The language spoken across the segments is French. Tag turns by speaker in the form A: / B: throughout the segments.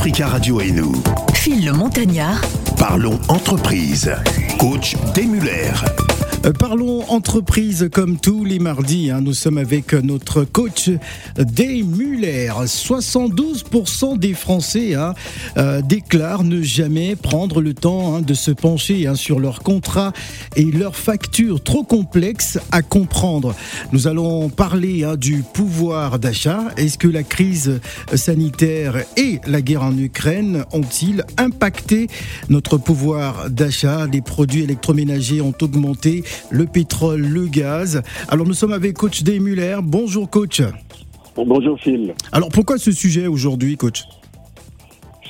A: Africa Radio et nous.
B: Phil le Montagnard.
A: Parlons entreprise. Coach Muller.
C: Euh, parlons entreprise comme tous les mardis. Hein. nous sommes avec notre coach Day Muller. 72% des Français hein, euh, déclarent ne jamais prendre le temps hein, de se pencher sur leurs contrats et leurs factures trop complexes à comprendre. Nous allons parler du pouvoir d'achat. Est-ce que la crise sanitaire et la guerre en Ukraine ont-ils impacté notre pouvoir d'achat? Les produits électroménagers ont augmenté le pétrole, le gaz. Alors nous sommes avec coach Day Muller. Bonjour coach.
D: Bonjour Phil.
C: Alors pourquoi ce sujet aujourd'hui coach?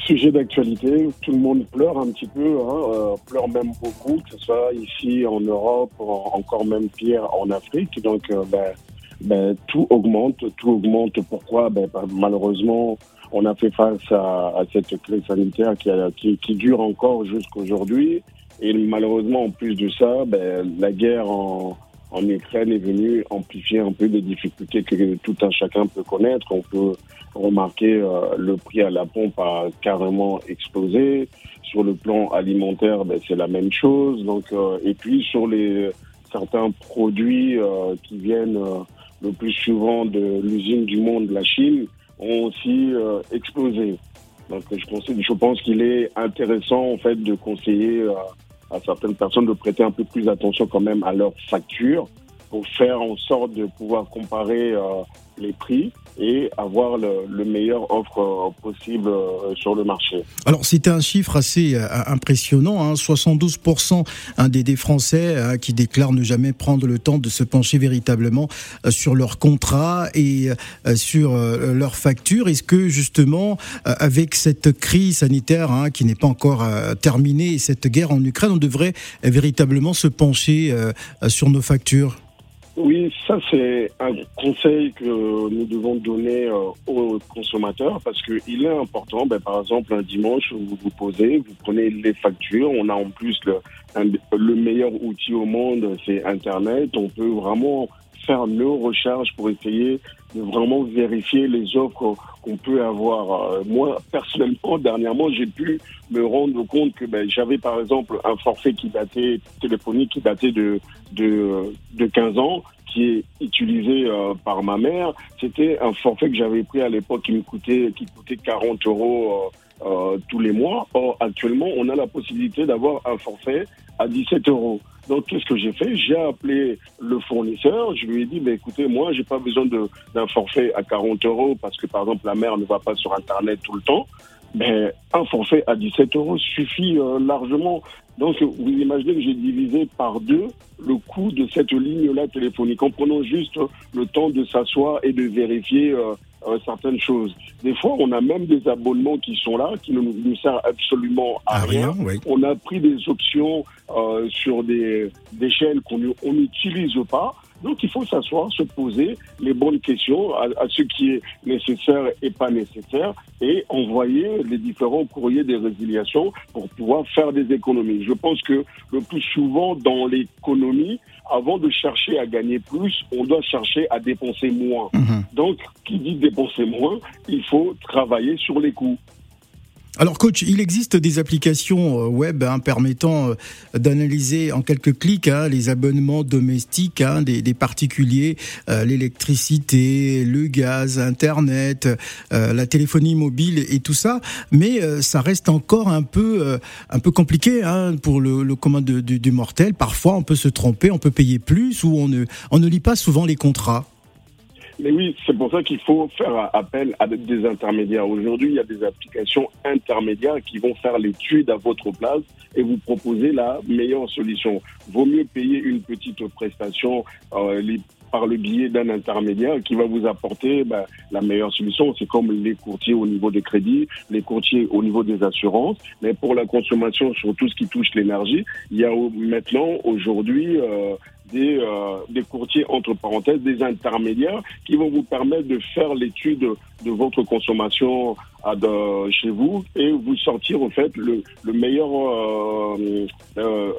D: Sujet d'actualité, tout le monde pleure un petit peu, hein, euh, pleure même beaucoup, que ce soit ici en Europe, encore même pire en Afrique. Donc euh, ben, ben, tout augmente, tout augmente. Pourquoi? Ben, Malheureusement, on a fait face à, cette crise sanitaire qui, qui dure encore jusqu'aujourd'hui. Et malheureusement, en plus de ça, ben, la guerre en, en Ukraine est venue amplifier un peu les difficultés que tout un chacun peut connaître. On peut remarquer euh, le prix à la pompe a carrément explosé. Sur le plan alimentaire, ben, c'est la même chose. Donc, euh, et puis sur les certains produits euh, qui viennent le plus souvent de l'usine du monde, la Chine, ont aussi explosé. Donc je pense, je pense qu'il est intéressant en fait de conseiller à certaines personnes de prêter un peu plus attention quand même à leurs factures pour faire en sorte de pouvoir comparer euh, les prix et avoir le, le meilleur offre euh, possible euh, sur le marché.
C: Alors c'était un chiffre assez impressionnant, hein, 72% hein, des, Français qui déclarent ne jamais prendre le temps de se pencher véritablement sur leur contrat et sur leurs factures. Est-ce que justement avec cette crise sanitaire hein, qui n'est pas encore terminée et cette guerre en Ukraine, on devrait véritablement se pencher sur nos factures?
D: Oui, ça c'est un conseil que nous devons donner euh, aux consommateurs parce qu'il est important, ben, par exemple un dimanche vous vous posez, vous prenez les factures, on a en plus le, le meilleur outil au monde, c'est Internet, on peut vraiment faire nos recherches pour essayer de vraiment vérifier les offres qu'on peut avoir. Euh, moi, personnellement, dernièrement, j'ai pu me rendre compte que ben, j'avais par exemple un forfait qui datait téléphonique qui datait de de, de 15 ans qui est utilisé euh, par ma mère. C'était un forfait que j'avais pris à l'époque qui me coûtait qui coûtait 40 euros euh, euh, tous les mois. Or actuellement, on a la possibilité d'avoir un forfait à 17 euros. Donc, qu'est-ce que j'ai fait J'ai appelé le fournisseur. Je lui ai dit, mais écoutez, moi, j'ai pas besoin d'un forfait à 40 euros parce que, par exemple, la mère ne va pas sur Internet tout le temps. Mais un forfait à 17 euros suffit euh, largement. Donc, vous imaginez que j'ai divisé par deux le coût de cette ligne-là téléphonique en prenant juste le temps de s'asseoir et de vérifier euh, euh, certaines choses. Des fois, on a même des abonnements qui sont là, qui ne nous, servent absolument à, rien. On a pris des options euh, sur des, des chaînes qu'on n'utilise pas. Donc il faut s'asseoir, se poser les bonnes questions à, à, ce qui est nécessaire et pas nécessaire et envoyer les différents courriers des résiliations pour pouvoir faire des économies. Je pense que le plus souvent dans l'économie, avant de chercher à gagner plus, on doit chercher à dépenser moins. Mhm. Donc, qui dit dépenser moins, il faut travailler sur les coûts.
C: Alors coach, il existe des applications euh, web hein, permettant euh, d'analyser en quelques clics hein, les abonnements domestiques hein, des, particuliers, euh, l'électricité, le gaz, Internet, la téléphonie mobile et tout ça, mais ça reste encore un peu un peu compliqué pour le, le commun du mortel. Parfois, on peut se tromper, on peut payer plus ou on ne on ne lit pas souvent les contrats.
D: Mais oui, c'est pour ça qu'il faut faire appel à des intermédiaires. Aujourd'hui, il y a des applications intermédiaires qui vont faire l'étude à votre place et vous proposer la meilleure solution. Vaut mieux payer une petite prestation euh, par le biais d'un intermédiaire qui va vous apporter bah, la meilleure solution. C'est comme les courtiers au niveau des crédits, les courtiers au niveau des assurances. Mais pour la consommation, sur tout ce qui touche l'énergie, il y a maintenant, aujourd'hui, euh, des, euh, des courtiers entre parenthèses, des intermédiaires qui vont vous permettre de faire l'étude de votre consommation de, chez vous et vous sortir en fait le, le meilleur euh, euh,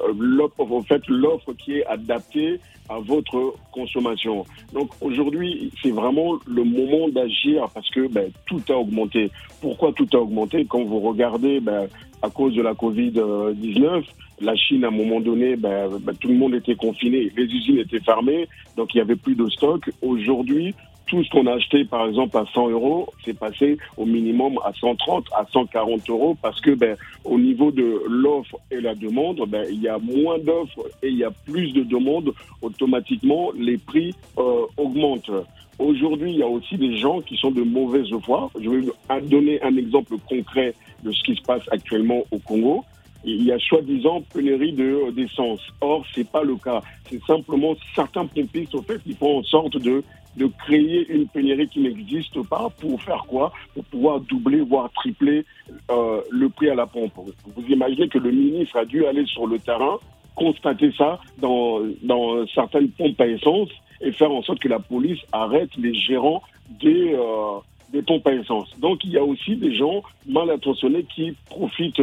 D: en fait l'offre qui est adaptée à votre consommation. Donc aujourd'hui, c'est vraiment le moment d'agir parce que ben, tout a augmenté. Pourquoi tout a augmenté? Quand vous regardez ben, à cause de la Covid-19, la Chine, à un moment donné, ben, ben, tout le monde était confiné, les usines étaient fermées, donc il n'y avait plus de stock. Aujourd'hui, tout ce qu'on a acheté, par exemple, à 100 euros, c'est passé au minimum à 130, à 140 euros, parce que ben, au niveau de l'offre et la demande, ben, il y a moins d'offres et il y a plus de demandes. Automatiquement, les prix euh, augmentent. Aujourd'hui, il y a aussi des gens qui sont de mauvaise foi. Je vais vous donner un exemple concret de ce qui se passe actuellement au Congo il y a soi-disant pénurie de d'essence. Or, c'est pas le cas. C'est simplement certains pompistes, au fait, qui font en sorte de de créer une pénurie qui n'existe pas pour faire quoi? Pour pouvoir doubler, voire tripler euh, le prix à la pompe. Vous imaginez que le ministre a dû aller sur le terrain, constater ça dans, dans certaines pompes à essence et faire en sorte que la police arrête les gérants des, euh, des pompes à essence. Donc il y a aussi des gens mal intentionnés qui profitent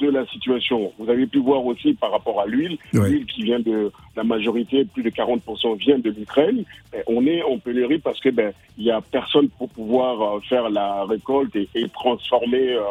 D: de la situation. Vous avez pu voir aussi par rapport à l'huile, l'huile qui vient de la majorité, plus de 40% vient de l'Ukraine. Ben, on est en pénurie parce que ben il y a personne pour pouvoir euh, faire la récolte et, et transformer euh,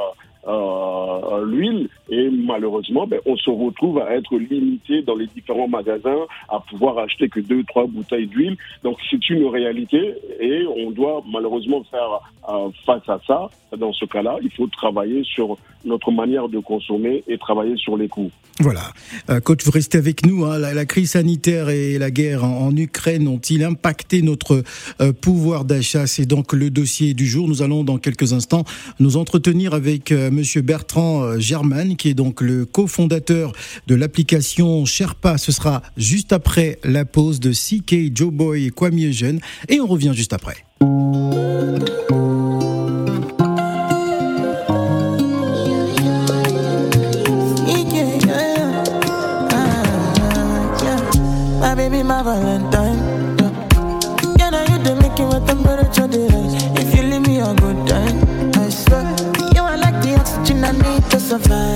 D: euh, l'huile et malheureusement ben, on se retrouve à être limité dans les différents magasins à pouvoir acheter que deux trois bouteilles d'huile donc c'est une réalité et on doit malheureusement faire euh, face à ça dans ce cas-là il faut travailler sur notre manière de consommer et travailler sur les coûts
C: voilà euh, coach vous restez avec nous hein. la, crise sanitaire et la guerre en, Ukraine ont-ils impacté notre euh, pouvoir d'achat? C'est donc le dossier du jour nous allons dans quelques instants nous entretenir avec Monsieur Bertrand euh, Germain, qui est donc le cofondateur de l'application Sherpa. Ce sera juste après la pause de CK, Joe Boy et Kwame Jeune. Et on revient juste après. my Valentine. Yeah, now you they
B: make it with temperature they rise. If you leave me a good time, I swear. You are like the oxygen I need to
E: survive.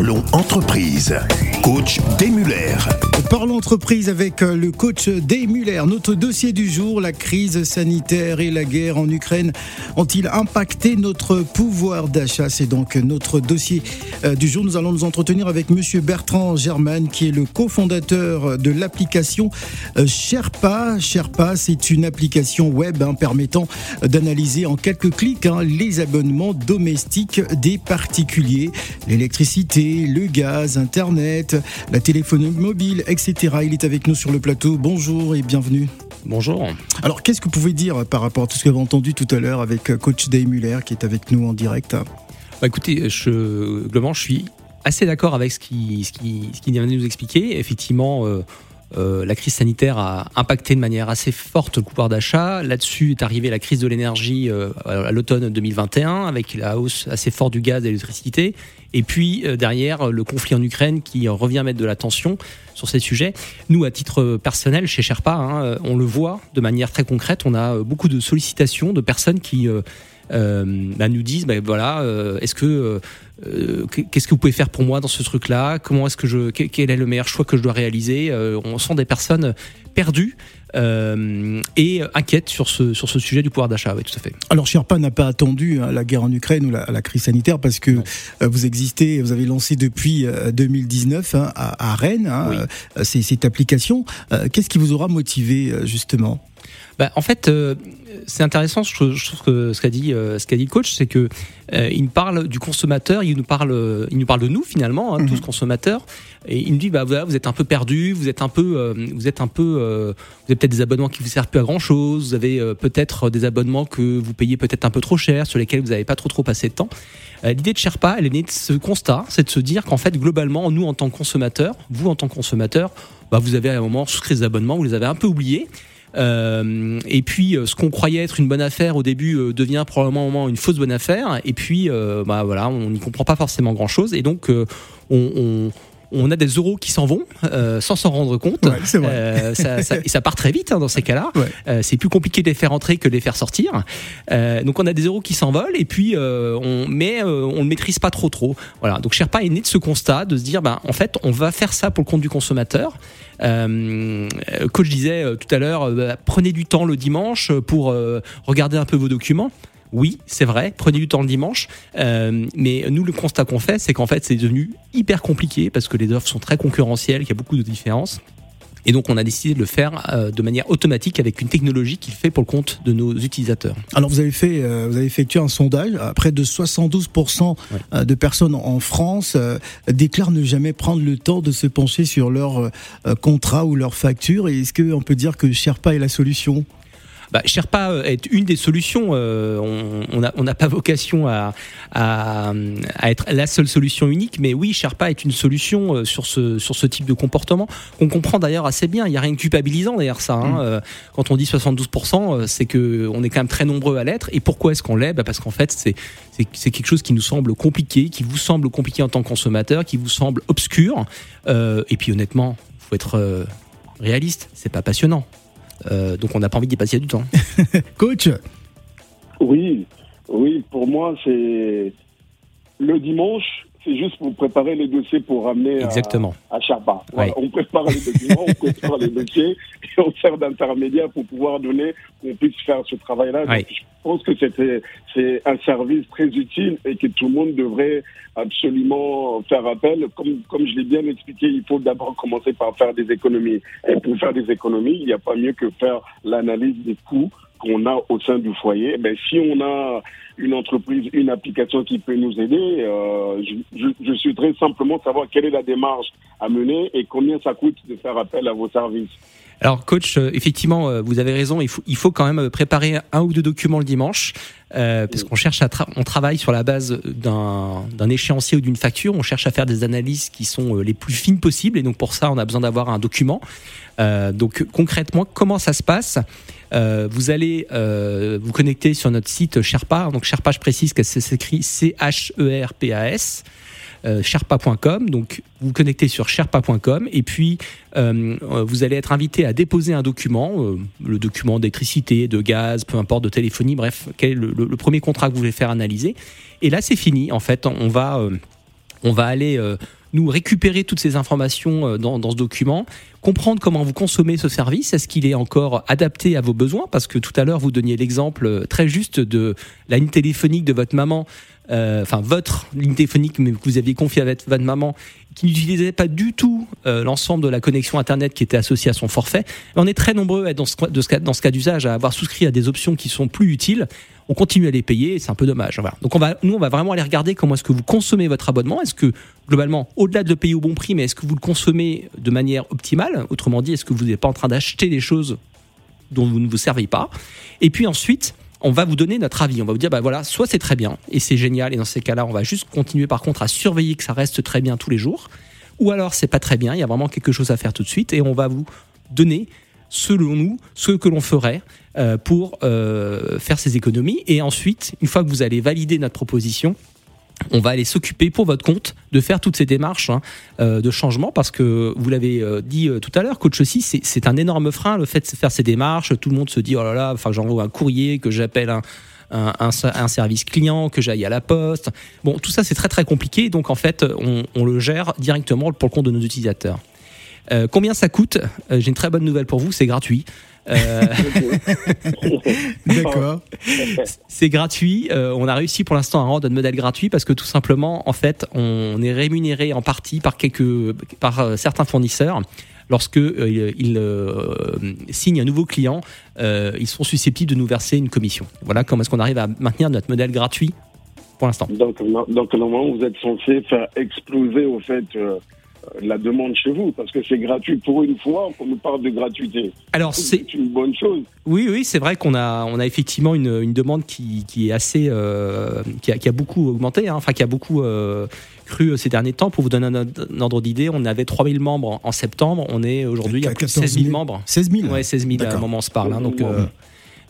A: Parlons entreprise. Coach Muller.
C: Parlons entreprise avec euh, le coach Muller. Notre dossier du jour, la crise sanitaire et la guerre en Ukraine ont-ils impacté notre pouvoir d'achat? C'est donc notre dossier du jour. Nous allons nous entretenir avec monsieur Bertrand Germain qui est le cofondateur de l'application euh, Sherpa. Sherpa, c'est une application web hein, permettant d'analyser en quelques clics hein, les abonnements domestiques des particuliers, l'électricité, le gaz, Internet, la téléphonie mobile, etc. Il est avec nous sur le plateau. Bonjour et bienvenue.
F: Bonjour.
C: Alors, qu'est-ce que vous pouvez dire par rapport à tout ce que vous avez entendu tout à l'heure avec euh, coach Day Muller qui est avec nous en direct?
F: Bah, Écoutez, globalement, je suis assez d'accord avec ce qu'il ce qui, ce qui vient de nous expliquer. Effectivement, euh, euh, la crise sanitaire a impacté de manière assez forte le pouvoir d'achat. Là-dessus est arrivée la crise de l'énergie euh, à l'automne 2021 avec la hausse assez forte du gaz et de l'électricité. Et puis derrière le conflit en Ukraine qui revient mettre de la tension sur ces sujets. Nous, à titre personnel, chez Sherpa, hein, on le voit de manière très concrète. On a beaucoup de sollicitations de personnes qui bah, nous disent, bah, voilà, est-ce que euh, qu'est-ce que vous pouvez faire pour moi dans ce truc-là? Comment est-ce que je quel est le meilleur choix que je dois réaliser? Euh, On sent des personnes perdues. Euh, et inquiètes sur ce, sur ce sujet du pouvoir d'achat. Oui, tout à fait.
C: Alors, Sherpa n'a pas attendu hein, la guerre en Ukraine ou la, crise sanitaire parce que vous existez, vous avez lancé depuis 2019 hein, à, Rennes hein, cette application. Qu'est-ce qui vous aura motivé justement?
F: Bah, en fait, euh, c'est intéressant. Je trouve, que ce qu'a dit, euh, ce qu'a dit le coach, c'est que euh, il nous parle du consommateur, il nous parle, il nous parle de nous finalement, hein, tous mhm. consommateurs. Et il nous dit, bah voilà, vous êtes un peu perdu, vous êtes un peu, vous êtes un peu, vous avez peut-être des abonnements qui vous servent plus à grand chose, vous avez peut-être des abonnements que vous payez peut-être un peu trop cher, sur lesquels vous n'avez pas trop trop passé de temps. L'idée de Sherpa, elle est née de ce constat, c'est de se dire qu'en fait, globalement, nous en tant que consommateurs, vous en tant que consommateur, bah, vous avez à un moment souscrit des abonnements, vous les avez un peu oubliés. Euh, et puis, euh, ce qu'on croyait être une bonne affaire au début euh, devient probablement une fausse bonne affaire. Et puis, bah voilà, on n'y comprend pas forcément grand chose. Et donc, on, on a des euros qui s'en vont sans s'en rendre compte.
C: Ouais,
F: ça, ça, ça, part très vite hein, dans ces cas-là. c'est plus compliqué de les faire entrer que de les faire sortir. donc on a des euros qui s'envolent et puis on, mais on ne maîtrise pas trop trop. Voilà. Donc Sherpa est né de ce constat de se dire, ben en fait, on va faire ça pour le compte du consommateur. Euh, coach disait euh, tout à l'heure, euh, bah, prenez du temps le dimanche pour regarder un peu vos documents. Oui, c'est vrai, prenez du temps le dimanche. mais nous, le constat qu'on fait, c'est qu'en fait, c'est devenu hyper compliqué parce que les offres sont très concurrentielles, qu'il y a beaucoup de différences. Et donc on a décidé de le faire euh, de manière automatique avec une technologie qui fait pour le compte de nos utilisateurs.
C: Alors vous avez fait, euh, vous avez effectué un sondage. Près de 72% euh, de personnes en France déclarent ne jamais prendre le temps de se pencher sur leur contrat ou leur facture. Et est-ce qu'on peut dire que Sherpa est la solution?
F: Bah, Sherpa euh, est une des solutions. Euh, on n'a pas vocation à, à, être la seule solution unique, mais oui, Sherpa est une solution euh, sur ce, sur ce type de comportement qu'on comprend d'ailleurs assez bien. Il n'y a rien de culpabilisant d'ailleurs ça. Hein. Mm. Quand on dit 72%, c'est que on est quand même très nombreux à l'être. Et pourquoi est-ce qu'on l'est? Bah Parce qu'en fait, c'est c'est quelque chose qui nous semble compliqué, qui vous semble compliqué en tant que consommateur, qui vous semble obscur. et puis honnêtement, faut être réaliste, c'est pas passionnant. Euh, donc on n'a pas envie d'y passer du temps.
C: Coach
D: Oui, oui, pour moi c'est le dimanche, c'est juste pour préparer les dossiers pour ramener
F: Exactement.
D: à, à On prépare les documents, on prépare les dossiers et on sert d'intermédiaire pour pouvoir donner qu'on puisse faire ce travail-là. Je pense que c'était c'est un service très utile et que tout le monde devrait absolument faire appel. Comme, comme je l'ai bien expliqué, il faut d'abord commencer par faire des économies. Et pour faire des économies, il n'y a pas mieux que faire l'analyse des coûts qu'on a au sein du foyer, ben, si on a une entreprise, une application qui peut nous aider, euh, je, je, je très simplement savoir quelle est la démarche à mener et combien ça coûte de faire appel à vos services.
F: Alors, coach, euh, effectivement, euh, vous avez raison. Il faut, il faut quand même préparer un ou deux documents le dimanche, parce qu'on cherche à, on travaille sur la base d'un, échéancier ou d'une facture. On cherche à faire des analyses qui sont les plus fines possibles, et donc pour ça, on a besoin d'avoir un document. Donc concrètement, comment ça se passe? Euh, vous allez euh, vous connecter sur notre site Sherpa. Donc Sherpa, je précise que c'est écrit C-H-E-R-P-A-S. euh, sherpa.com. Donc vous vous connectez sur sherpa.com et puis euh, vous allez être invité à déposer un document, le document d'électricité, de gaz, peu importe, de téléphonie, bref, quel est le, le- premier contrat que vous voulez faire analyser. Et là c'est fini. En fait, on va, on va aller nous récupérer toutes ces informations euh, dans, dans ce document, comprendre comment vous consommez ce service, est-ce qu'il est encore adapté à vos besoins, parce que tout à l'heure vous donniez l'exemple euh, très juste de la ligne téléphonique de votre maman, euh, enfin votre ligne téléphonique mais que vous aviez confiée avec votre maman, qui n'utilisait pas du tout l'ensemble de la connexion Internet qui était associée à son forfait. On est très nombreux à être dans ce, dans ce cas d'usage à avoir souscrit à des options qui sont plus utiles. On continue à les payer c'est un peu dommage. Donc on va, nous, on va vraiment aller regarder comment est-ce que vous consommez votre abonnement. Est-ce que globalement, au-delà de le payer au bon prix, mais est-ce que vous le consommez de manière optimale? Autrement dit, est-ce que vous n'êtes pas en train d'acheter des choses dont vous ne vous servez pas? Et puis ensuite, on va vous donner notre avis. On va vous dire, bah voilà, soit c'est très bien et c'est génial, et dans ces cas-là, on va juste continuer par contre à surveiller que ça reste très bien tous les jours. Ou alors c'est pas très bien, il y a vraiment quelque chose à faire tout de suite, et on va vous donner, selon nous, ce que l'on ferait euh, pour euh, faire ces économies. Et ensuite, une fois que vous allez valider notre proposition, on va aller s'occuper pour votre compte de faire toutes ces démarches hein, euh, de changement parce que vous l'avez dit tout à l'heure, coach aussi, c'est- un énorme frein le fait de faire ces démarches. Tout le monde se dit oh là là, enfin j'envoie un courrier, que j'appelle un, un service client, que j'aille à la poste. Bon, tout ça c'est très très compliqué, donc en fait on, on le gère directement pour le compte de nos utilisateurs. Euh, combien ça coûte Euh, J'ai une très bonne nouvelle pour vous, c'est gratuit. Euh,
C: D'accord.
F: c'est gratuit. Euh, on a réussi pour l'instant à rendre notre modèle gratuit parce que tout simplement, en fait, on est rémunéré en partie par quelques, par euh, certains fournisseurs. Lorsque euh, ils euh, signent un nouveau client, euh, ils sont susceptibles de nous verser une commission. Voilà comment est-ce qu'on arrive à maintenir notre modèle gratuit pour l'instant.
D: Donc, donc normalement, vous êtes censé faire exploser au fait euh, la demande chez vous, parce que c'est gratuit pour une fois qu'on nous parle de gratuité.
F: Alors c'est
D: une bonne chose.
F: Oui, oui, c'est vrai qu'on a, on a effectivement une, une demande qui, qui est assez, euh, qui, a, qui a beaucoup augmenté, hein, enfin qui a beaucoup euh, cru ces derniers temps. Pour vous donner un, un ordre d'idée, on avait 3000 membres en, septembre, on est aujourd'hui à plus de 16 000 membres.
C: 16 000
F: Ouais, 16 000 à un moment on se parle. hein, donc,
D: 16 000
F: euh,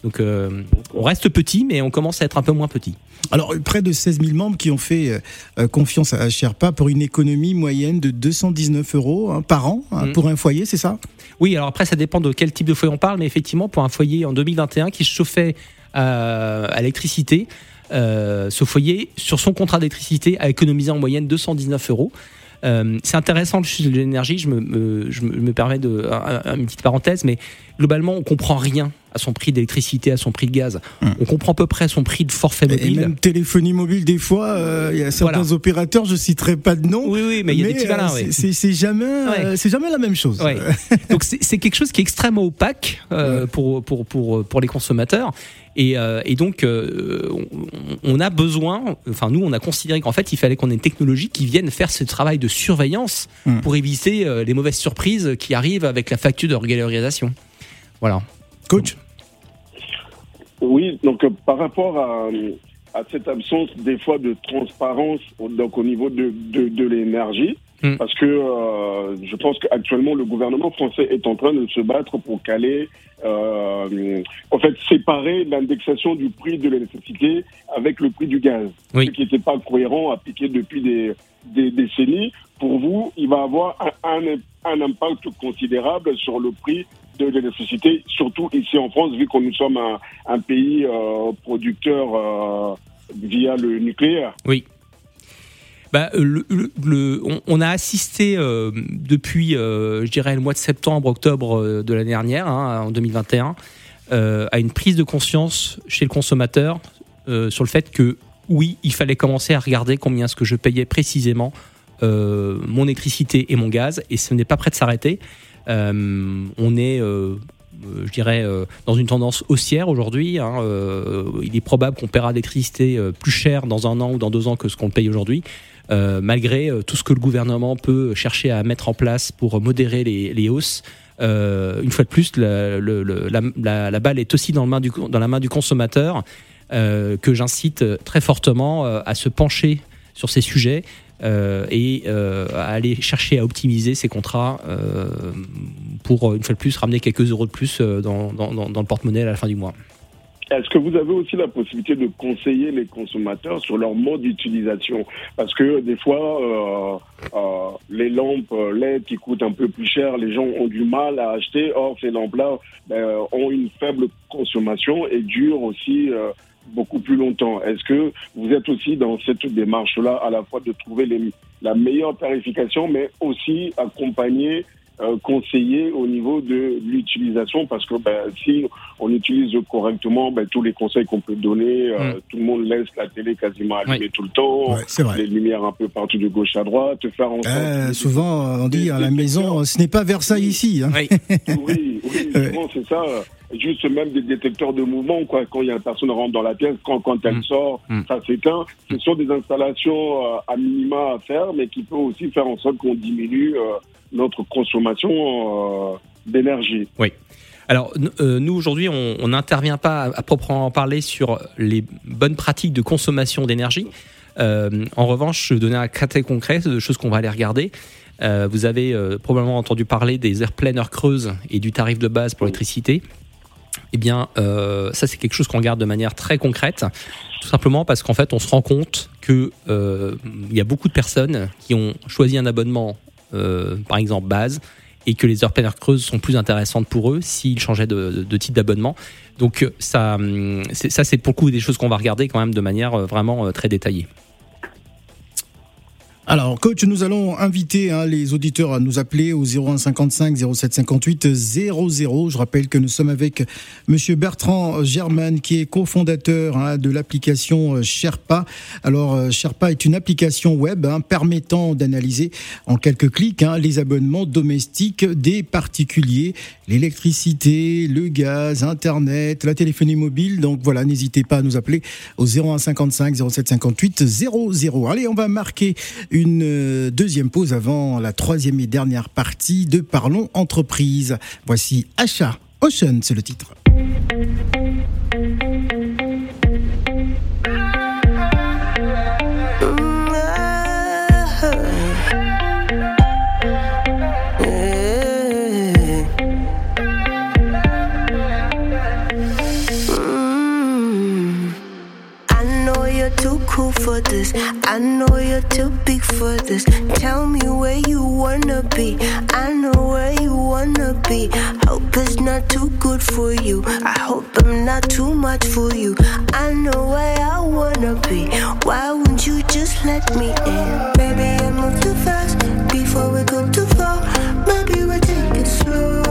F: donc euh, on reste petit, mais on commence à être un peu moins petit.
C: Alors, près de 16 000 membres qui ont fait euh, euh, confiance à Sherpa pour une économie moyenne de 219 euros hein, par an hein,
F: Mm.
C: pour un foyer, c'est ça?
F: Oui, alors après, ça dépend de quel type de foyer on parle, mais effectivement, pour un foyer en 2021 qui se chauffait à, à l'électricité, euh, ce foyer, sur son contrat d'électricité, a économisé en moyenne 219 euros. Euh, c'est intéressant le sujet de l'énergie, je me, me- je me, je me permets de, un- un- une petite parenthèse, mais globalement, on comprend rien à son prix d'électricité, à son prix de gaz. On comprend à peu près son prix de forfait
C: Et
F: mobile.
C: même téléphonie mobile, des fois, euh, il y a certains
F: Voilà.
C: opérateurs, je citerai pas de nom.
F: Oui, oui, mais il y a des petits
C: euh,
F: malins,
C: c'est-
F: oui.
C: c'est- jamais, euh, c'est jamais la même chose.
F: Ouais. Donc c'est quelque chose qui est extrêmement opaque euh, pour, pour, pour, pour les consommateurs. Et, euh, et donc, euh, on, on a besoin, enfin nous, on a considéré qu'en fait, il fallait qu'on ait une technologie qui vienne faire ce travail de surveillance
C: Mm.
F: pour éviter euh, les mauvaises surprises qui arrivent avec la facture de régularisation. Voilà.
C: Coach?
D: Oui, donc euh, par rapport à, à cette absence des fois de transparence au- donc au niveau de, de, de l'énergie,
F: Hmm.
D: parce que euh, je pense qu'actuellement le gouvernement français est en train de se battre pour caler, euh, en fait séparer l'indexation du prix de l'électricité avec le prix du gaz,
F: Oui.
D: ce qui n'était pas cohérent, appliqué depuis des, des décennies. Pour vous, il va avoir un, un, un impact considérable sur le prix de l'électricité, surtout ici en France, vu que nous sommes un, pays euh, producteur euh, via le nucléaire.
F: Oui. Bah, euh, on, a assisté depuis, je dirais, le mois de septembre, octobre de l'année dernière, hein, en 2021, euh, à une prise de conscience chez le consommateur sur le fait que, oui, il fallait commencer à regarder combien est-ce que je payais précisément mon électricité et mon gaz, et ce n'est pas prêt de s'arrêter. Euh, on est, euh, je dirais, euh, dans une tendance haussière aujourd'hui. hein, il est probable qu'on paiera l'électricité plus cher dans un an ou dans deux ans que ce qu'on paye aujourd'hui. malgré tout ce que le gouvernement peut chercher à mettre en place pour modérer les, hausses. Une fois de plus, la, le- le- la- la- la balle est aussi dans, la main du consommateur, que j'incite très fortement à se pencher sur ces sujets et euh, aller chercher à optimiser ces contrats euh, pour, une fois de plus, ramener quelques euros de plus euh, dans, le porte-monnaie à la fin du mois.
D: est-ce que vous avez aussi la possibilité de conseiller les consommateurs sur leur mode d'utilisation? Parce que des fois, euh, euh, les lampes LED qui coûtent un peu plus cher, les gens ont du mal à acheter. Or, ces lampes-là ben, ont une faible consommation et durent aussi euh, beaucoup plus longtemps. Est-ce que vous êtes aussi dans cette démarche-là à la fois de trouver la meilleure tarification, mais aussi accompagner euh, conseiller au niveau de l'utilisation parce que ben, si on utilise correctement ben, tous les conseils qu'on peut donner, euh,
F: Mm.
D: tout le monde laisse la télé quasiment allumée tout le temps,
C: Ouais, c'est vrai.
D: les lumières un peu partout de gauche à droite, faire en sorte
C: Euh, souvent, on dit à la maison, ce n'est pas Versailles ici. hein.
F: Oui.
D: oui, oui, c'est ça. Juste même des détecteurs de mouvement, quoi. Quand il y a une personne rentre dans la pièce, quand, quand elle
F: Mm.
D: sort,
F: Mm.
D: ça s'éteint. Ce sont des installations euh, à minima à faire, mais qui peut aussi faire en sorte qu'on diminue euh, notre consommation euh, d'énergie.
F: Alors n- euh, nous aujourd'hui, on n'intervient pas à, à proprement parler sur les bonnes pratiques de consommation d'énergie. Euh, en revanche, je vais donner un cas très concret de choses qu'on va aller regarder. Euh, vous avez probablement entendu parler des airplanes heures creuses et du tarif de base pour l'électricité. Eh bien, ça c'est quelque chose qu'on regarde de manière très concrète, tout simplement parce qu'en fait, on se rend compte euh, il y a beaucoup de personnes qui ont choisi un abonnement, par exemple base, et que les heures heures creuses sont plus intéressantes pour eux s'ils changeaient de, de- type d'abonnement. Donc euh, ça, hum, ça c'est pour le coup des choses qu'on va regarder quand même de manière euh, vraiment euh, très détaillée.
C: Alors, coach, nous allons inviter hein, les auditeurs à nous appeler au 01 55 07 58 00. Je rappelle que nous sommes avec Monsieur Bertrand Germain, qui est cofondateur hein, de l'application euh, Sherpa. Alors, euh, Sherpa est une application web hein, permettant d'analyser en quelques clics les abonnements domestiques des particuliers, l'électricité, le gaz, Internet, la téléphonie mobile. Donc voilà, n'hésitez pas à nous appeler au 01 55 07 58 00. Allez, on va marquer euh, deuxième pause avant la troisième et dernière partie de Parlons Entreprise. Voici Achat Ocean, c'est le titre.
E: This. I know you're too big for this. Tell me where you wanna be. I know where you wanna be. Hope it's not too good for you. I hope I'm not too much for you. I know where I wanna be. Why won't you just let me in? Maybe I move too fast before we go too far. Maybe we take it slow.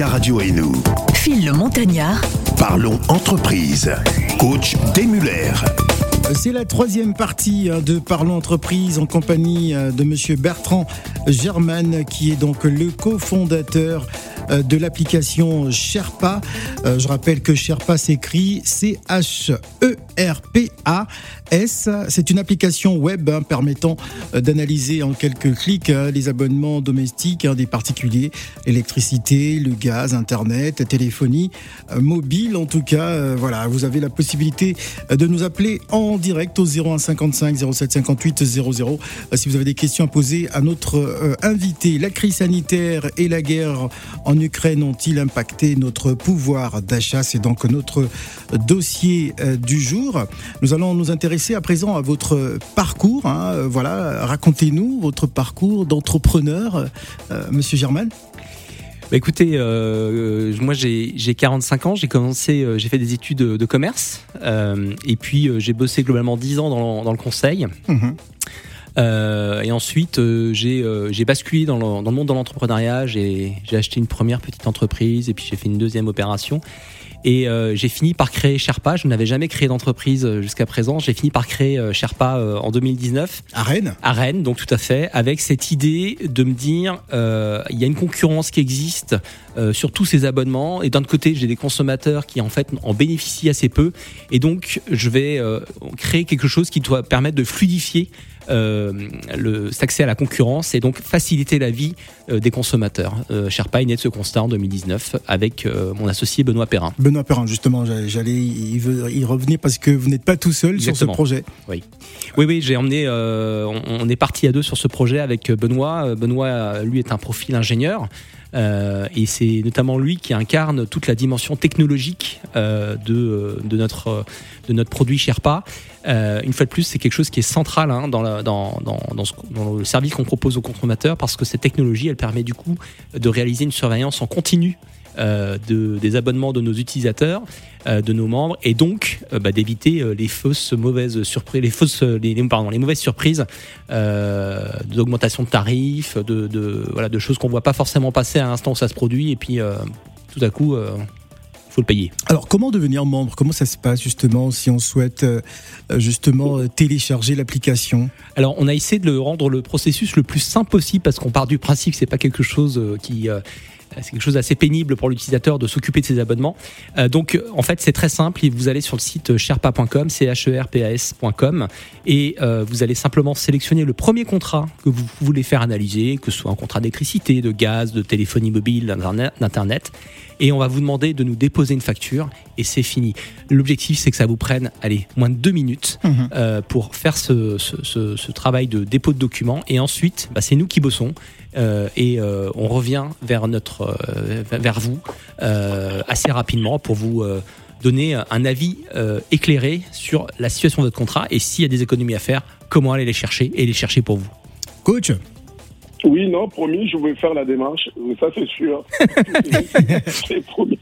A: Africa Radio et nous.
G: Phil le Montagnard,
A: Parlons entreprise. Coach Demuller.
C: C'est la troisième partie hein, de Parlons Entreprise en compagnie euh, de Monsieur Bertrand German, qui est donc le cofondateur euh, de l'application Sherpa. Euh, Je rappelle que Sherpa s'écrit C-H-E-R-P-A-S. C'est une application web hein, permettant euh, d'analyser en quelques clics hein, les abonnements domestiques hein, des particuliers, l'électricité, le gaz, Internet, téléphonie euh, mobile. En tout cas, euh, voilà, vous avez la possibilité de nous appeler en direct au 01 55 07 58 00 euh, si vous avez des questions à poser à notre invité. La crise sanitaire et la guerre en Ukraine ont-ils impacté notre pouvoir d'achat? C'est donc notre dossier du jour. Nous allons nous intéresser à présent à votre parcours. hein. Euh, Voilà, racontez-nous votre parcours d'entrepreneur, euh, Monsieur Germain.
F: Bah, écoutez, euh, moi j'ai j'ai 45 ans, j'ai commencé, euh, j'ai fait des études de, de commerce, euh, et puis euh, j'ai bossé globalement 10 ans dans, le- dans le conseil.
C: Mhm.
F: Euh, et ensuite, euh, j'ai euh, basculé dans le, dans le monde de l'entrepreneuriat. J'ai j'ai acheté une première petite entreprise et puis j'ai fait une deuxième opération. Et euh, j'ai fini par créer Sherpa. Je n'avais jamais créé d'entreprise euh, jusqu'à présent. J'ai fini par créer euh, Sherpa euh, en 2019
C: À Rennes
F: à Rennes, donc tout à fait, avec cette idée de me dire, euh, il y a une concurrence qui existe euh, sur tous ces abonnements, et d'un côté, j'ai des consommateurs qui en fait en bénéficient assez peu, et donc je vais euh, créer quelque chose qui doit permettre de fluidifier euh, le, cet accès à la concurrence et donc faciliter la vie euh, des consommateurs. Euh, Sherpa est né de ce constat en 2019 avec mon associé Benoît Perrin.
C: Benoît Perrin, justement, j'allais y, revenir parce que vous n'êtes pas tout seul sur ce projet.
F: Oui, oui, j'ai emmené. on, on est parti à deux sur ce projet avec Benoît. Benoît, lui, est un profil ingénieur. euh, et c'est notamment lui qui incarne toute la dimension technologique euh, de, de, notre, de notre produit Sherpa. Euh, une fois de plus, c'est quelque chose qui est central hein, dans, le service qu'on propose aux consommateurs parce que cette technologie, elle permet du coup de réaliser une surveillance en continu euh, de, des abonnements de nos utilisateurs, euh, de nos membres, et donc bah, d'éviter les fausses mauvaises surprises, les fausses, pardon, les mauvaises surprises d'augmentation de tarifs, de, voilà, de choses qu'on voit pas forcément passer à l'instant où ça se produit, et puis tout à coup, euh, faut le payer.
C: Alors, comment devenir membre? Comment ça se passe justement si on souhaite euh, justement euh, télécharger l'application?
F: Alors, on a essayé de le rendre le processus le plus simple possible parce qu'on part du principe que c'est pas quelque chose euh, qui c'est quelque chose d'assez pénible pour l'utilisateur de s'occuper de ses abonnements. Euh, donc, en fait, c'est très simple. Vous allez sur le site sherpa.com, c h e r p a s.com, et euh, vous allez simplement sélectionner le premier contrat que vous voulez faire analyser, que ce soit un contrat d'électricité, de gaz, de téléphonie mobile, d'internet, et on va vous demander de nous déposer une facture, et c'est fini. L'objectif, c'est que ça vous prenne, allez, moins de deux minutes euh, pour faire ce, ce- ce- ce travail de dépôt de documents. Et ensuite, bah, c'est nous qui bossons. euh, et euh, on revient vers, notre, vers vous assez rapidement pour vous donner un avis euh, éclairé sur la situation de votre contrat et s'il y a des économies à faire, comment aller les chercher et les chercher pour vous.
C: Coach
D: Oui, non, promis, je vais faire la démarche. Ça, c'est sûr. c'est promis.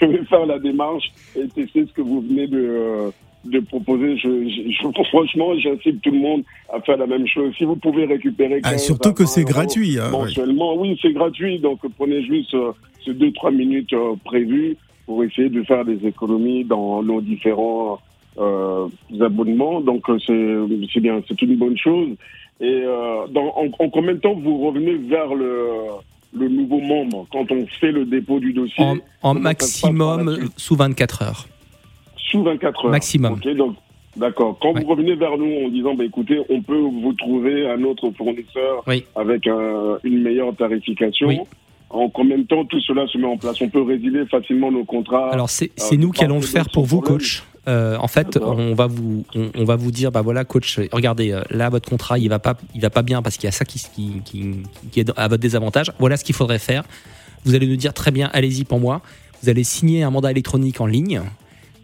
D: Je vais faire la démarche et tester ce que vous venez de, euh, de proposer. Je, je- je- franchement, j'incite tout le monde à faire la même chose. Si vous pouvez récupérer.
C: Ah,
D: 15
C: surtout que
D: 20
C: c'est gratuit, hein,
D: mensuellement, oui, c'est gratuit. Donc, prenez juste euh, ces 2-3 minutes euh, prévues pour essayer de faire des économies dans nos différents euh, abonnements. Donc, euh, c'est c'est bien, c'est une bonne chose. Et euh, dans, en, en combien de temps vous revenez vers le, le nouveau membre quand on fait le dépôt du dossier?
F: En, maximum sous 24 heures.
D: Sous 24 heures.
F: Maximum.
D: Donc d'accord. Quand
F: Ouais.
D: vous revenez vers nous en disant, bah, écoutez, on peut vous trouver un autre fournisseur
F: Oui.
D: avec un- une meilleure tarification.
F: Oui.
D: En combien de temps tout cela se met en place? On peut résilier facilement nos contrats.
F: Alors c'est
D: euh,
F: nous qui allons le faire pour vous,
D: problème.
F: coach. Euh, en fait, on va vous on, on va vous dire bah voilà, coach, regardez euh, là votre contrat il va pas il va pas bien parce qu'il y a ça qui qui, qui, qui est à votre désavantage. Voilà ce qu'il faudrait faire. Vous allez nous dire très bien, allez-y pour moi. Vous allez signer un mandat électronique en ligne,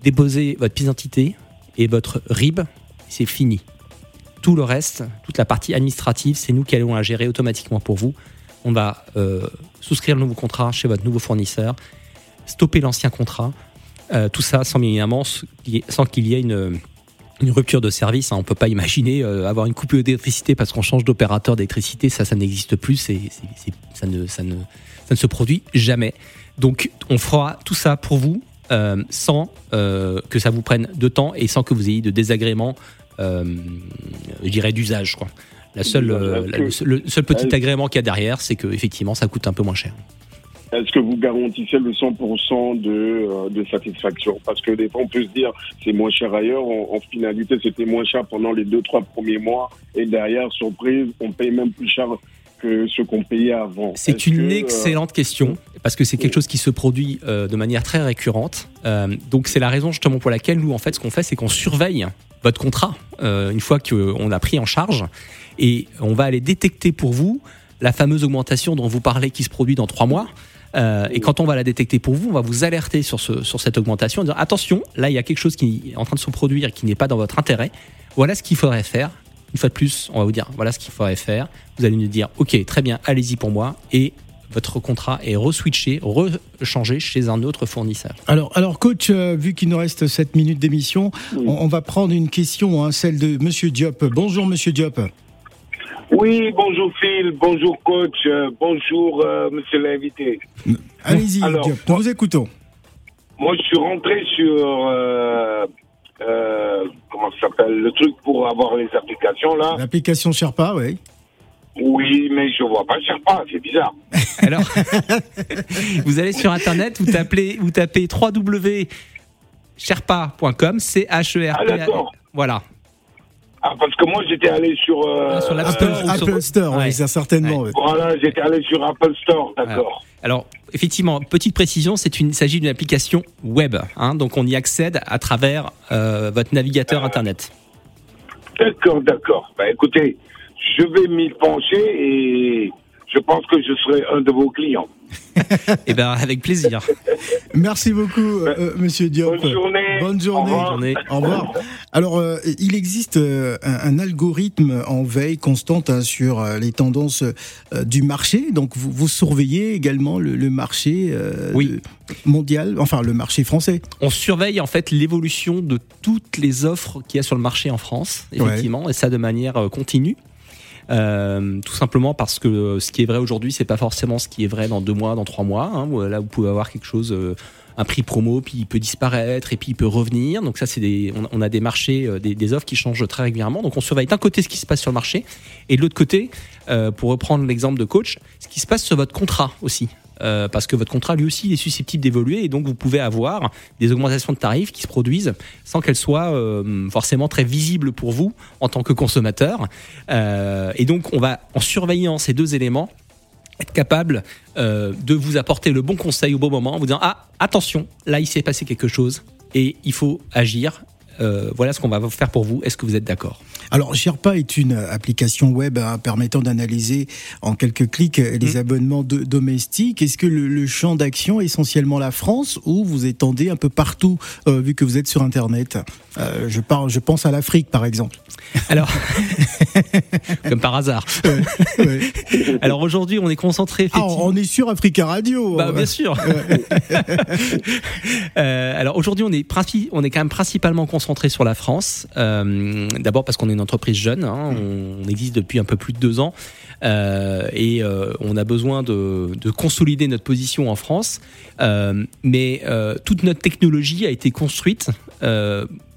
F: déposer votre pièce d'identité et votre RIB. C'est fini. Tout le reste, toute la partie administrative, c'est nous qui allons la gérer automatiquement pour vous. On va euh, souscrire le nouveau contrat chez votre nouveau fournisseur, stopper l'ancien contrat, euh, tout ça sans évidemment sans qu'il y ait une, une rupture de service. Hein. On peut pas imaginer euh, avoir une coupure d'électricité parce qu'on change d'opérateur d'électricité. Ça, ça n'existe plus. C'est, ça, ne, ça, ne, ça ne se produit jamais. Donc, on fera tout ça pour vous euh, sans euh, que ça vous prenne de temps et sans que vous ayez de désagréments, euh, je dirais, d'usage. Quoi. La seule, la- le, seul- le seul petit agrément qu'il y a derrière, c'est que effectivement, ça coûte un peu moins cher.
D: Est-ce que vous garantissez le 100% de, euh, de satisfaction? Parce que des fois, on peut se dire c'est moins cher ailleurs. En, en finalité, c'était moins cher pendant les deux, trois premiers mois. Et derrière, surprise, on paye même plus cher que ce qu'on payait avant.
F: C'est une
D: que, euh,
F: excellente question parce que c'est quelque chose qui se produit euh, de manière très récurrente. Euh, donc c'est la raison justement pour laquelle nous en fait ce qu'on fait c'est qu'on surveille votre contrat une fois qu'on a pris en charge et on va aller détecter pour vous la fameuse augmentation dont vous parlez qui se produit dans trois mois. Euh, et quand on va la détecter pour vous, on va vous alerter sur, ce, sur cette augmentation en disant attention, là il y a quelque chose qui est en train de se produire qui n'est pas dans votre intérêt. Voilà ce qu'il faudrait faire. Une fois de plus, on va vous dire voilà ce qu'il faudrait faire. Vous allez nous dire ok, très bien, allez-y pour moi. Et votre contrat est re-switché, rechangé chez un autre fournisseur.
C: Alors, alors coach, euh, vu qu'il nous reste 7 minutes d'émission,
D: Oui.
C: on, on va prendre une question, hein, celle de Monsieur Diop. Bonjour Monsieur Diop.
G: Oui, bonjour Phil, bonjour coach, euh, bonjour euh, monsieur l'invité.
C: Allez-y
G: Alors,
C: Diop, nous vous écoutons.
G: Moi je suis rentré sur, euh, euh, comment ça s'appelle, le truc pour avoir les applications là.
C: L'application Sherpa, oui.
G: Oui, mais je vois pas Sherpa, c'est bizarre.
F: Alors, vous allez sur internet, vous tapez, vous tapez www.sherpa.com, c h e r
G: Ah
F: p
G: d'accord.
F: Voilà.
G: Ah, parce que moi j'étais allé sur, euh,
F: Ah, sur l'App
C: Apple,
F: Store ou sur-
C: Apple Store,
F: Ouais.
C: oui, ça certainement.
F: Ouais.
G: voilà, j'étais allé sur Apple Store, d'accord.
F: Alors, effectivement, petite précision, c'est une, il s'agit d'une application web, hein, donc on y accède à travers euh, votre navigateur internet.
G: D'accord, d'accord. Bah écoutez, je vais m'y pencher et je pense que je serai un de vos clients.
F: Et ben, avec plaisir.
C: Merci beaucoup, euh, euh, Monsieur Diop.
G: Bonne journée.
C: Bonne journée.
G: Au revoir.
F: Journée.
C: Au revoir. Alors, euh, il existe euh, un, un algorithme en veille constante hein, sur euh, les tendances euh, du marché. Donc, vous, vous surveillez également le, le marché euh,
F: Oui.
C: mondial, enfin le marché français.
F: On surveille en fait l'évolution de toutes les offres qu'il y a sur le marché en France, effectivement, et ça de manière euh, continue. Euh, tout simplement parce que ce qui est vrai aujourd'hui, c'est pas forcément ce qui est vrai dans deux mois, dans trois mois. hein, euh, là, vous pouvez avoir quelque chose, euh, un prix promo, puis il peut disparaître et puis il peut revenir. Donc ça, c'est on, a des marchés, des, offres qui changent très régulièrement. Donc on surveille d'un côté ce qui se passe sur le marché et de l'autre côté, pour reprendre l'exemple de coach, ce qui se passe sur votre contrat aussi. Euh, parce que votre contrat lui aussi est susceptible d'évoluer et donc vous pouvez avoir des augmentations de tarifs qui se produisent sans qu'elles soient euh, forcément très visibles pour vous en tant que consommateur. Euh, et donc on va en surveillant ces deux éléments être capable de vous apporter le bon conseil au bon moment en vous disant ah attention là il s'est passé quelque chose et il faut agir. Voilà ce qu'on va faire pour vous. Est-ce que vous êtes d'accord?
C: Alors, Sherpa est une application web hein, permettant d'analyser en quelques clics euh, les
F: Mm.
C: abonnements de- domestiques. Est-ce que le, le champ d'action est essentiellement la France ou vous étendez un peu partout euh, vu que vous êtes sur Internet? Euh, je, parle, je pense à l'Afrique, par exemple.
F: Alors, comme par hasard.
C: Ouais.
F: Alors aujourd'hui, on est concentré
C: Ah, on est sur Africa Radio.
F: Bah, bien sûr. Euh, alors aujourd'hui, on est princi- on est quand même principalement concentré sur la France. Euh, D'abord parce qu'on est une entreprise jeune, hein, on, on existe depuis un peu plus de deux ans euh, et on a besoin de, de consolider notre position en France. Mais toute notre technologie a été construite.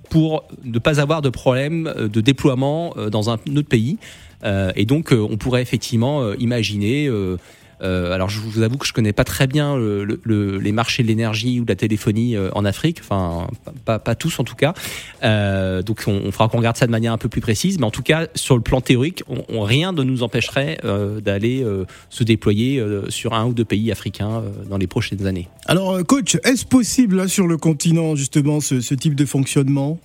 F: Pour ne pas avoir de problème euh, de déploiement euh, dans un autre pays. Euh, et donc, on pourrait effectivement imaginer. Euh, alors, je vous avoue que je connais pas très bien le- le- le- les marchés de l'énergie ou de la téléphonie euh, en Afrique. Enfin, pas, pas- pas tous en tout cas. Euh, donc, on, on fera qu'on regarde ça de manière un peu plus précise. Mais en tout cas, sur le plan théorique, on, on- rien ne nous empêcherait euh, d'aller euh, se déployer euh, sur un ou deux pays africains euh, dans les prochaines années.
C: Alors, coach, est-ce possible là, sur le continent justement ce, ce type de fonctionnement?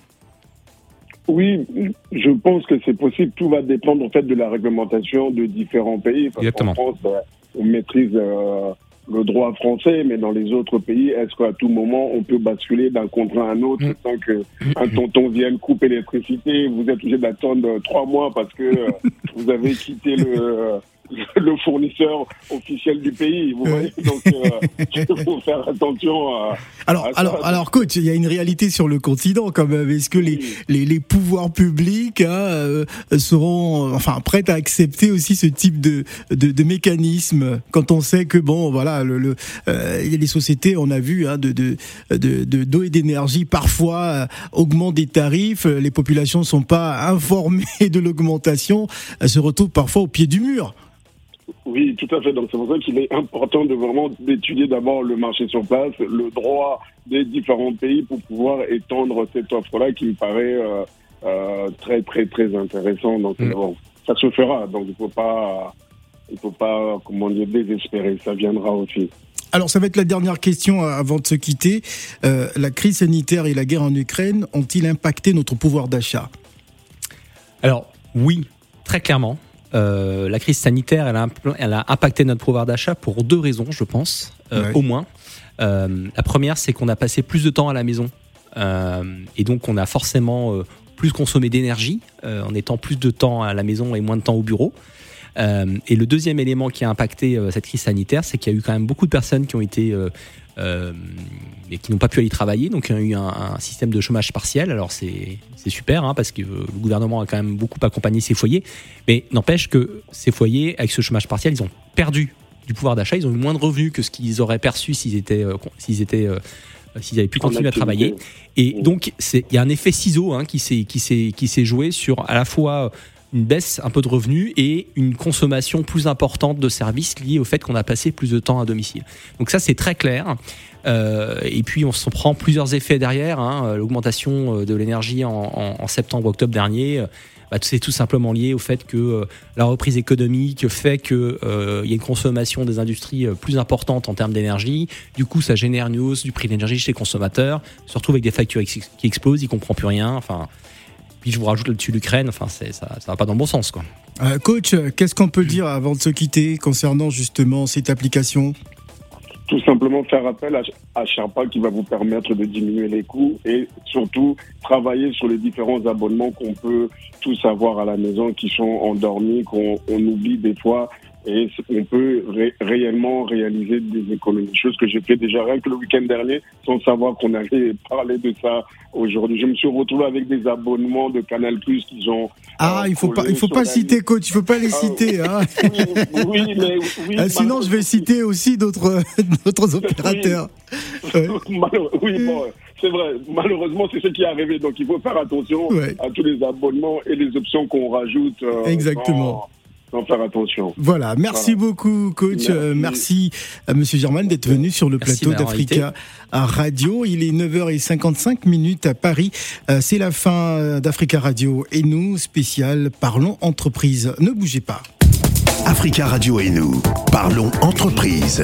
D: Oui, je pense que c'est possible. Tout va dépendre en fait de la réglementation de différents pays. Parce
F: Exactement.
D: France, euh, on maîtrise euh, le droit français, mais dans les autres pays, est-ce qu'à tout moment on peut basculer d'un contrat à un autre
F: Mm.
D: sans que un tonton vienne couper l'électricité? Vous êtes obligé d'attendre trois mois parce que euh, vous avez quitté le, le fournisseur officiel du pays. Vous voyez Donc, euh, il faut faire attention à.
C: Alors,
D: à ça.
C: alors, alors, coach, il y a une réalité sur le continent quand même. Est-ce que les, les, les pouvoirs publics hein, euh, seront, enfin, prêts à accepter aussi ce type de, de, de mécanisme quand on sait que bon, voilà, le, le euh, des sociétés, on a vu, hein, de de de de- d'eau et d'énergie parfois euh, augmentent des tarifs. Les populations sont pas informées de l'augmentation, elles se retrouvent parfois au pied du mur.
D: Oui, tout à fait. Donc c'est pour ça qu'il est important de vraiment d'étudier d'abord le marché sur place, le droit des différents pays pour pouvoir étendre cette offre-là qui me paraît euh, euh, très très très intéressant. Donc
F: Mm.
D: bon, ça se fera. Donc il faut pas, il faut pas comment dire désespérer. Ça viendra aussi.
C: Alors, ça va être la dernière question euh, avant de se quitter. Euh, la crise sanitaire et la guerre en Ukraine ont-ils impacté notre pouvoir d'achat?
F: Alors oui, très clairement. Euh, la crise sanitaire, elle a, impl- elle a impacté notre pouvoir d'achat pour deux raisons, je pense, euh, au moins. Euh, la première, c'est qu'on a passé plus de temps à la maison et donc on a forcément plus consommé d'énergie en étant plus de temps à la maison et moins de temps au bureau. Euh, et le deuxième élément qui a impacté euh, cette crise sanitaire, c'est qu'il y a eu quand même beaucoup de personnes qui ont été euh, euh, et qui n'ont pas pu aller travailler, donc il y a eu un, un système de chômage partiel. Alors c'est c'est super hein, parce que le gouvernement a quand même beaucoup accompagné ces foyers, mais n'empêche que ces foyers avec ce chômage partiel, ils ont perdu du pouvoir d'achat, ils ont eu moins de revenus que ce qu'ils auraient perçu s'ils étaient euh, s'ils étaient euh, s'ils avaient pu continuer à travailler. Et
D: Mm.
F: donc, il y a un effet ciseau hein, qui s'est qui s'est qui s'est joué sur à la fois une baisse un peu de revenus et une consommation plus importante de services liés au fait qu'on a passé plus de temps à domicile. Donc ça, c'est très clair. Euh, et puis, on se prend plusieurs effets derrière. hein. L'augmentation euh, de l'énergie en, septembre-octobre dernier, euh, bah, c'est tout simplement lié au fait que euh, la reprise économique fait qu'il y a une consommation des industries euh, plus importante en termes d'énergie. Du coup, ça génère une hausse du prix de l'énergie chez les consommateurs. On se retrouve avec des factures qui explosent, ils comprennent plus rien. Enfin, puis je vous rajoute là-dessus l'Ukraine. Enfin, ça, ça va pas dans le bon sens, quoi.
C: Euh, Coach, qu'est-ce qu'on peut dire avant de se quitter concernant justement cette application?
D: Tout simplement faire appel à, à Sherpa qui va vous permettre de diminuer les coûts et surtout travailler sur les différents abonnements qu'on peut tous avoir à la maison qui sont endormis, qu'on on oublie des fois et on peut ré- réellement réaliser des économies. Chose que j'ai fait déjà rien que le week-end dernier sans savoir qu'on allait parler de ça aujourd'hui. Je me suis retrouvé avec des abonnements de Canal Plus qui ont
C: Ah,
D: euh,
C: il faut pas, il faut pas
D: la
C: citer, coach, il faut pas les
D: Ah,
C: citer. Hein.
D: oui, oui, mais oui,
C: Euh, sinon, je vais citer aussi d'autres, d'autres opérateurs. Ouais.
D: Oui, bon, c'est vrai. Malheureusement, c'est ce qui est arrivé. Donc, il faut faire attention
C: Ouais.
D: à tous les abonnements et les options qu'on rajoute. euh,
C: Exactement.
D: Sans faire attention.
C: Voilà, merci
D: Voilà.
C: beaucoup, coach.
D: Merci.
C: Euh, Merci à Monsieur Germain d'être venu sur le
F: Merci
C: plateau d'Africa Radio. Il est 9h55 minutes à Paris. Euh, C'est la fin euh, d'Africa Radio et nous, spécial Parlons Entreprise. Ne bougez pas.
A: Africa Radio et nous, parlons entreprise.